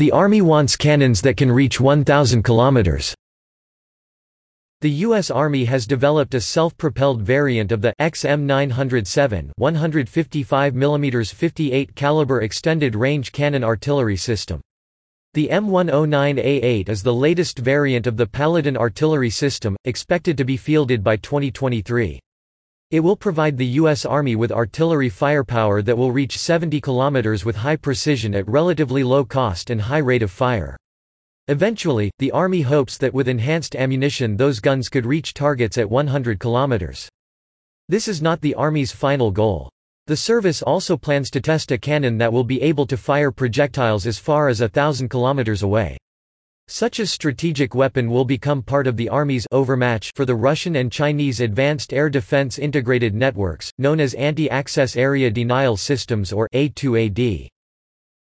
The Army wants cannons that can reach 1,000 kilometers. The U.S. Army has developed a self-propelled variant of the XM907 155 mm 58 caliber extended range cannon artillery system. The M109A8 is the latest variant of the Paladin artillery system, expected to be fielded by 2023. It will provide the U.S. Army with artillery firepower that will reach 70 km with high precision at relatively low cost and high rate of fire. Eventually, the Army hopes that with enhanced ammunition those guns could reach targets at 100 km. This is not the Army's final goal. The service also plans to test a cannon that will be able to fire projectiles as far as thousand kilometers away. Such a strategic weapon will become part of the Army's overmatch for the Russian and Chinese Advanced Air Defense Integrated Networks, known as Anti-Access Area Denial Systems or A2AD.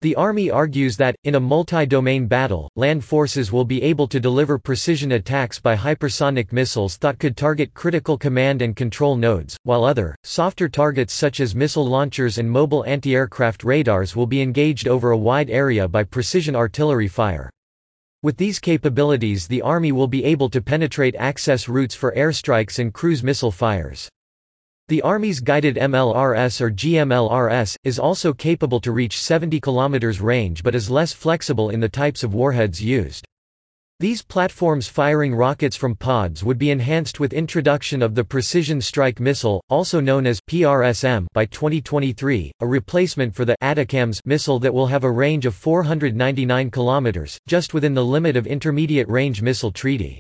The Army argues that, in a multi-domain battle, land forces will be able to deliver precision attacks by hypersonic missiles that could target critical command and control nodes, while other, softer targets such as missile launchers and mobile anti-aircraft radars will be engaged over a wide area by precision artillery fire. With these capabilities the Army will be able to penetrate access routes for airstrikes and cruise missile fires. The Army's guided MLRS or GMLRS, is also capable to reach 70 km range but is less flexible in the types of warheads used. These platforms firing rockets from pods would be enhanced with introduction of the Precision Strike Missile, also known as PRSM by 2023, a replacement for the ATACMS missile that will have a range of 499 km, just within the limit of Intermediate Range Missile Treaty.